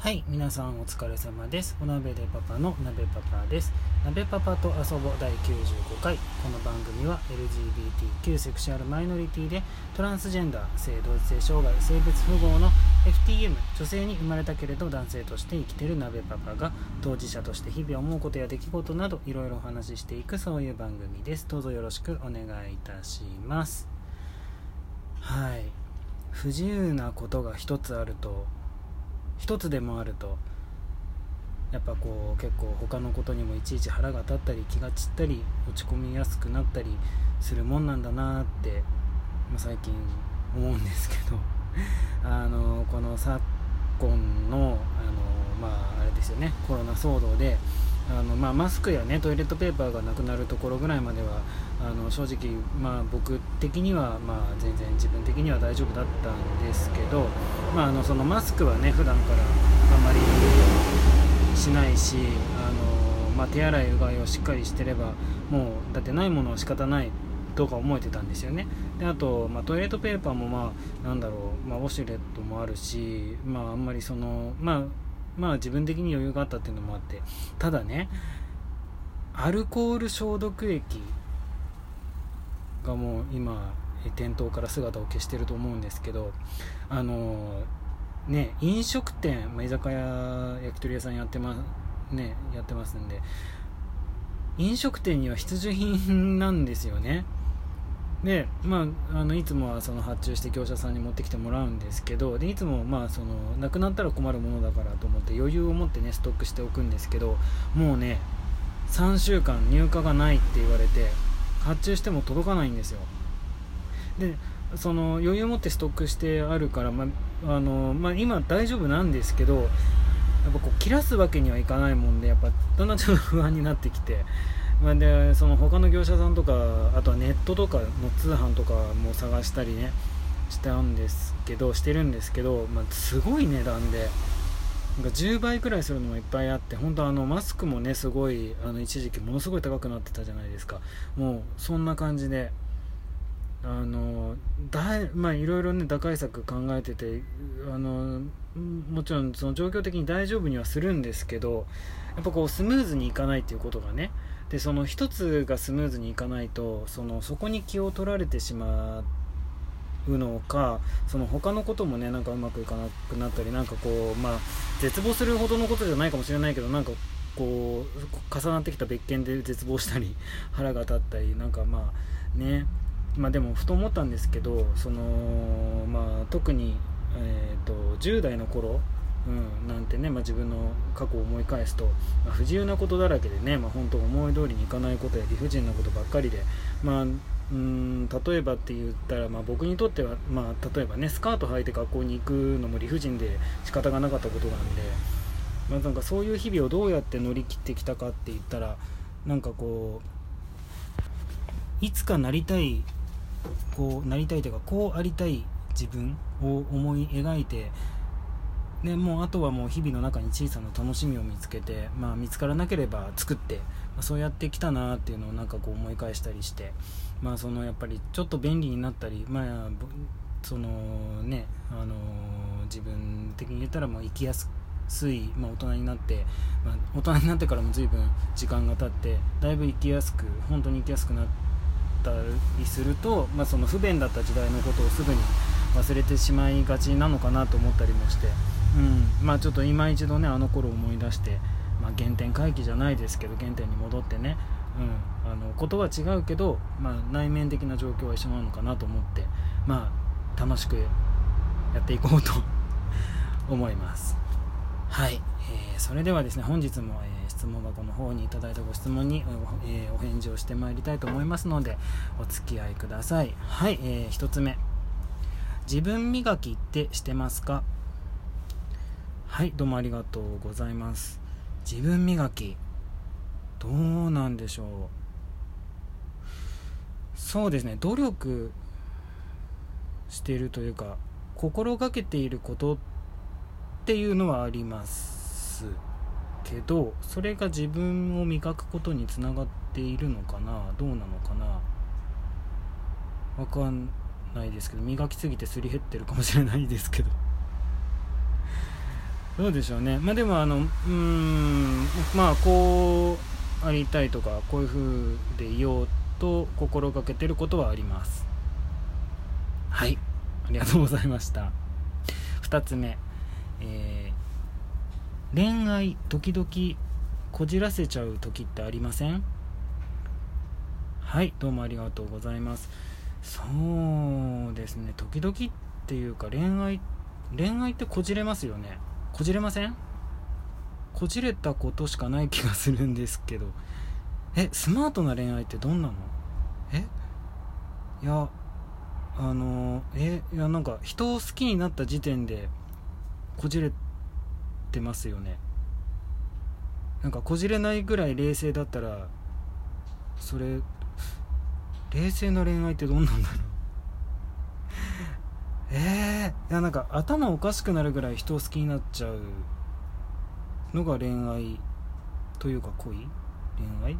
はい皆さんお疲れ様です。お鍋でパパの鍋パパです。鍋パパと遊ぼ第95回。この番組は LGBTQ セクシュアルマイノリティでトランスジェンダー性同一性障害性別符号の FTM 女性に生まれたけれど男性として生きてる鍋パパが当事者として日々思うことや出来事などいろいろお話ししていくそういう番組です。どうぞよろしくお願いいたします。はい。不自由なことが一つあると一つでもあるとやっぱこう結構他のことにもいちいち腹が立ったり気が散ったり落ち込みやすくなったりするもんなんだなって、まあ、最近思うんですけど あのこの昨今のあの、まあ、あれですよねコロナ騒動であの、まあ、マスクや、ね、トイレットペーパーがなくなるところぐらいまではあの正直、まあ、僕的には、まあ、全然自分的には大丈夫だったんですけど、まあ、あのそのマスクはね普段からあんまりしないしあの、まあ、手洗いうがいをしっかりしてればもうだってないものは仕方ないとか思えてたんですよね。であと、まあ、トイレットペーパーもまあなんだろう、まあ、ウォシュレットもあるし、まあ、あんまりそのまあまあ自分的に余裕があったっていうのもあってただねアルコール消毒液がもう今店頭から姿を消してると思うんですけどあのね飲食店、ま、居酒屋焼き鳥屋さんやってますねやってますんで飲食店には必需品なんですよね。で、まあ、あのいつもはその発注して業者さんに持ってきてもらうんですけどでいつもまあそのなくなったら困るものだからと思って余裕を持ってねストックしておくんですけどもうね3週間入荷がないって言われて発注しても届かないんですよ。でその余裕を持ってストックしてあるから、まあのまあ、今大丈夫なんですけどやっぱこう切らすわけにはいかないもんでやっぱだんだんちょっと不安になってきて。まあ、でその他の業者さんとかあとはネットとかの通販とかも探したりねしたんですけどしてるんですけど、まあ、すごい値段でなんか10倍くらいするのもいっぱいあって本当あのマスクもねすごいあの一時期ものすごい高くなってたじゃないですか。もうそんな感じであのだいまあいろいろね打開策考えててあのもちろんその状況的に大丈夫にはするんですけどやっぱこうスムーズにいかないっていうことがねでその一つがスムーズにいかないとそのそこに気を取られてしまうのかその他のこともねなんかうまくいかなくなったりなんかこうまあ絶望するほどのことじゃないかもしれないけどなんかこう重なってきた別件で絶望したり腹が立ったりなんかまあね。まあでもふと思ったんですけどそのまあ特にえーと10代の頃うん、なんてね、まあ、自分の過去を思い返すと、まあ、不自由なことだらけでね、まあ、本当思い通りにいかないことや理不尽なことばっかりで、まあ、うん例えばって言ったら、まあ、僕にとっては、まあ、例えばねスカート履いて学校に行くのも理不尽で仕方がなかったことなんで、まあ、なんかそういう日々をどうやって乗り切ってきたかって言ったらなんかこういつかなりたいこうなりたいというかこうありたい自分を思い描いてでもうあとはもう日々の中に小さな楽しみを見つけて、まあ、見つからなければ作って、まあ、そうやってきたなっていうのをなんかこう思い返したりして、まあ、そのやっぱりちょっと便利になったり、まあ、そのね、あの自分的に言ったらまあ生きやすい、まあ、大人になって、まあ、大人になってからも随分時間が経ってだいぶ生きやすく本当に生きやすくなってたりすると、まあ、その不便だった時代のことをすぐに忘れてしまいがちなのかなと思ったりもして。うんまあ、ちょっと今一度ねあの頃思い出して、まあ、原点回帰じゃないですけど原点に戻ってね、うん、あのことは違うけど、まあ、内面的な状況は一緒なのかなと思って、まあ、楽しくやっていこうと思いますはい、えー、それではですね本日も、えー、質問箱の方にいただいたご質問に、えー、お返事をしてまいりたいと思いますのでお付き合いください。はい、えー、1つ目。自分磨きってしてますか？はいどうもありがとうございます。自分磨きどうなんでしょう？そうですね努力しているというか心がけていることっていうのはありますけどそれが自分を磨くことにつながっているのかなどうなのかなわかんないですけど磨きすぎてすり減ってるかもしれないですけど。どうでしょうね。まあでもあのうんまあこうありたいとかこういう風でいようと心がけてることはあります。はい。ありがとうございました。2つ目、えー、恋愛時々こじらせちゃう時ってありません？はいどうもありがとうございます。そうですね時々っていうか恋愛恋愛ってこじれますよね。こじれません？こじれたことしかない気がするんですけど。えスマートな恋愛ってどんなの？え？いやあのえいやなんか人を好きになった時点でこじれてますよね。なんかこじれないぐらい冷静だったらそれ冷静な恋愛ってどんなんだろう。えー、いやなんか頭おかしくなるぐらい人を好きになっちゃうのが恋愛というか恋？恋愛っ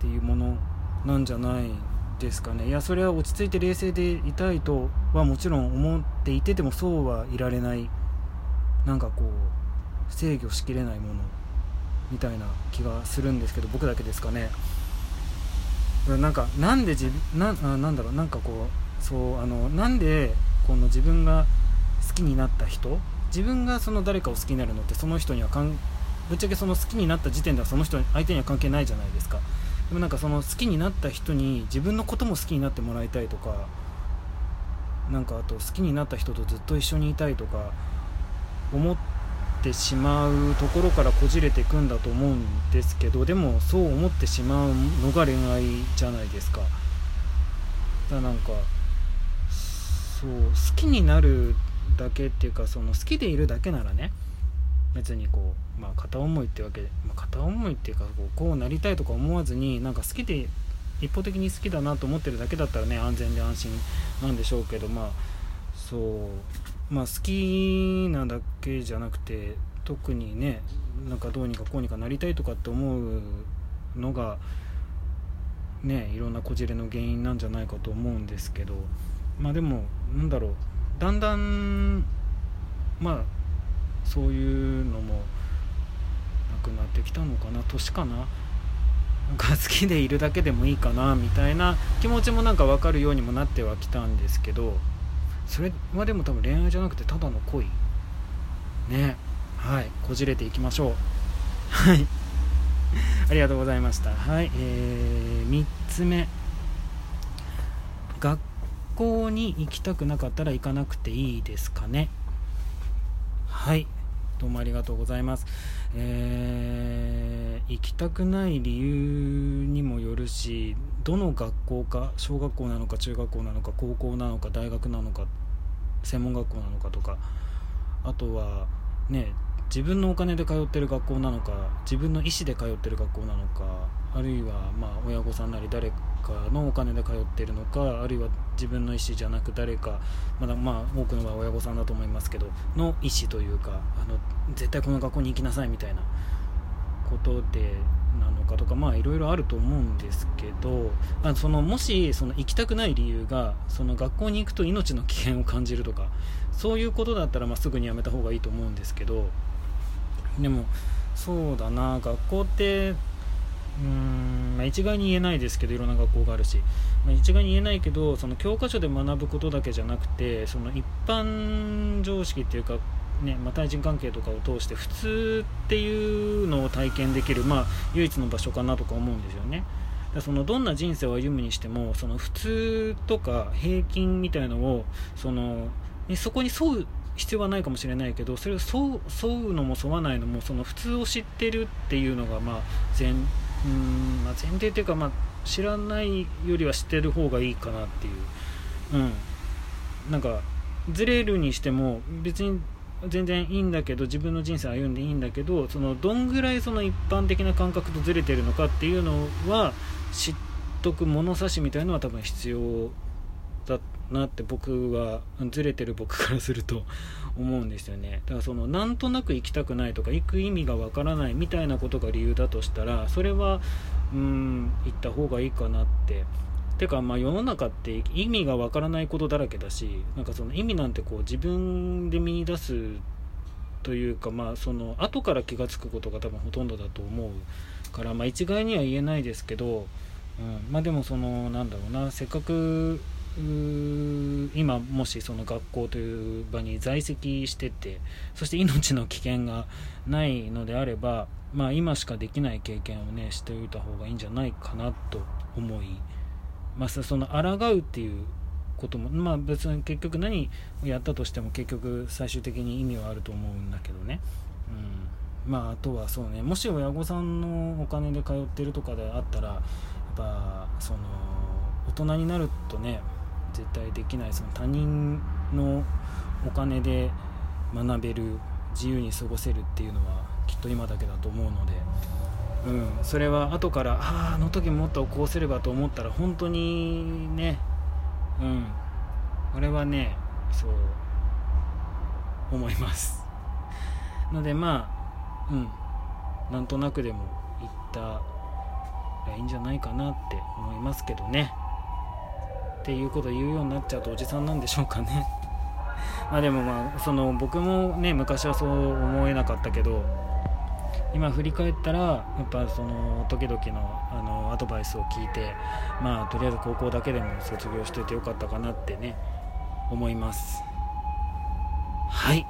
ていうものなんじゃないですかね。いやそれは落ち着いて冷静でいたいとはもちろん思っていててもそうはいられないなんかこう制御しきれないものみたいな気がするんですけど僕だけですかね。なんかなんで自分ななんだろう。なんかこうそうあのなんでこの自分が好きになった人自分がその誰かを好きになるのってその人にはかんぶっちゃけその好きになった時点ではその人相手には関係ないじゃないですか。でもなんかその好きになった人に自分のことも好きになってもらいたいとかなんかあと好きになった人とずっと一緒にいたいとか思ってしまうところからこじれていくんだと思うんですけどでもそう思ってしまうのが恋愛じゃないですか。だかなんかそう好きになるだけっていうかその好きでいるだけならね別にこう、まあ、片思いってわけで、まあ、片思いっていうかこうこうなりたいとか思わずになんか好きで一方的に好きだなと思ってるだけだったらね安全で安心なんでしょうけどまあそう。まあ好きなだけじゃなくて特にねなんかどうにかこうにかなりたいとかって思うのがねいろんなこじれの原因なんじゃないかと思うんですけどまあでもなんだろうだんだんまあそういうのもなくなってきたのかな年かな？なんか好きでいるだけでもいいかなみたいな気持ちもなんか分かるようにもなってはきたんですけどそれはでも多分恋愛じゃなくてただの恋。ね。はい。こじれていきましょう。はい。ありがとうございました。はい。えー、3つ目。学校に行きたくなかったら行かなくていいですかね。はい。どうもありがとうございます。えー、行きたくない理由にもよるしどの学校か小学校なのか中学校なのか高校なのか大学なのか専門学校なのかとかあとはね自分のお金で通ってる学校なのか自分の意思で通ってる学校なのかあるいはまあ親御さんなり誰かのお金で通っているのかあるいは自分の意思じゃなく誰かまだまあ多くの場合親御さんだと思いますけどの意思というかあの絶対この学校に行きなさいみたいなことでなのかとかまあいろいろあると思うんですけどあそのもしその行きたくない理由がその学校に行くと命の危険を感じるとかそういうことだったらまあすぐにやめた方がいいと思うんですけどでもそうだな学校ってうーん、まあ、一概に言えないですけどいろんな学校があるし、まあ、一概に言えないけどその教科書で学ぶことだけじゃなくてその一般常識っていうかねまあ、対人関係とかを通して普通っていうのを体験できる、まあ、唯一の場所かなとか思うんですよね。だそのどんな人生を歩むにしてもその普通とか平均みたいのをそのそこに沿う必要はないかもしれないけどそれを沿う沿うのも沿わないのもその普通を知ってるっていうのがまあ前うんまあ、前提というか、まあ、知らないよりは知ってる方がいいかなっていう、うん、なんかずれるにしても別に全然いいんだけど自分の人生歩んでいいんだけどそのどんぐらいその一般的な感覚とずれてるのかっていうのは知っとく物差しみたいのは多分必要だなって僕はずれてる僕からすると 思うんですよね。だからそのなんとなく行きたくないとか行く意味がわからないみたいなことが理由だとしたらそれはうん行った方がいいかなって。てかまあ世の中って意味がわからないことだらけだしなんかその意味なんてこう自分で見出すというかまあその後から気が付くことが多分ほとんどだと思うからまあ一概には言えないですけど、うん、まあでもそのなんだろうなせっかく今もしその学校という場に在籍しててそして命の危険がないのであれば、まあ、今しかできない経験をねしておいた方がいいんじゃないかなと思い、まあ、その抗うっていうこともまあ別に結局何をやったとしても結局最終的に意味はあると思うんだけどね、うん、まああとはそうねもし親御さんのお金で通ってるとかであったらやっぱその大人になるとね絶対できないその他人のお金で学べる自由に過ごせるっていうのはきっと今だけだと思うので、うん、それは後からあああの時もっとこうすればと思ったら本当にねうんこれはねそう思います。のでまあうんなんとなくでも言ったらいいんじゃないかなって思いますけどね。っていうことを言うようになっちゃうとおじさんなんでしょうかね。まあでもまあその僕もね昔はそう思えなかったけど今振り返ったらやっぱその時々のあのアドバイスを聞いてまあとりあえず高校だけでも卒業しててよかったかなってね思います。はい。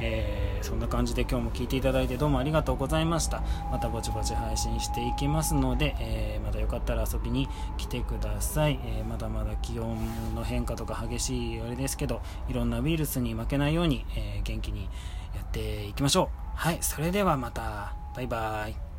えー、そんな感じで今日も聞いていただいてどうもありがとうございました。またぼちぼち配信していきますので、えー、またよかったら遊びに来てください、えー、まだまだ気温の変化とか激しいあれですけどいろんなウイルスに負けないように、え元気にやっていきましょう。はいそれではまた。バイバーイ。